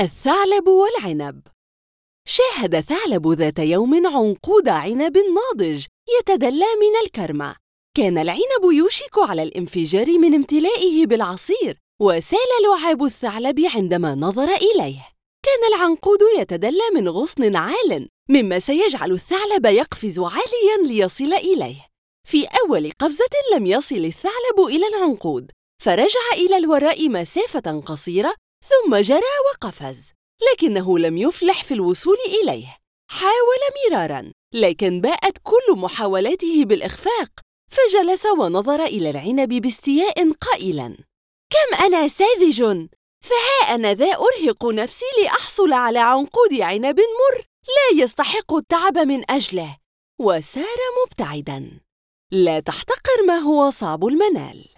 الثعلب والعنب. شاهد ثعلب ذات يوم عنقود عنب ناضج يتدلى من الكرمة. كان العنب يوشك على الانفجار من امتلائه بالعصير وسال لعاب الثعلب عندما نظر إليه. كان العنقود يتدلى من غصن عال مما سيجعل الثعلب يقفز عاليا ليصل إليه. في أول قفزة لم يصل الثعلب إلى العنقود فرجع إلى الوراء مسافة قصيرة ثم جرى وقفز لكنه لم يفلح في الوصول إليه. حاول مرارا لكن باءت كل محاولاته بالإخفاق فجلس ونظر إلى العنب باستياء قائلا. كم أنا ساذج! فها أنا ذا أرهق نفسي لأحصل على عنقود عنب مر لا يستحق التعب من أجله. وسار مبتعدا. لا تحتقر ما هو صعب المنال.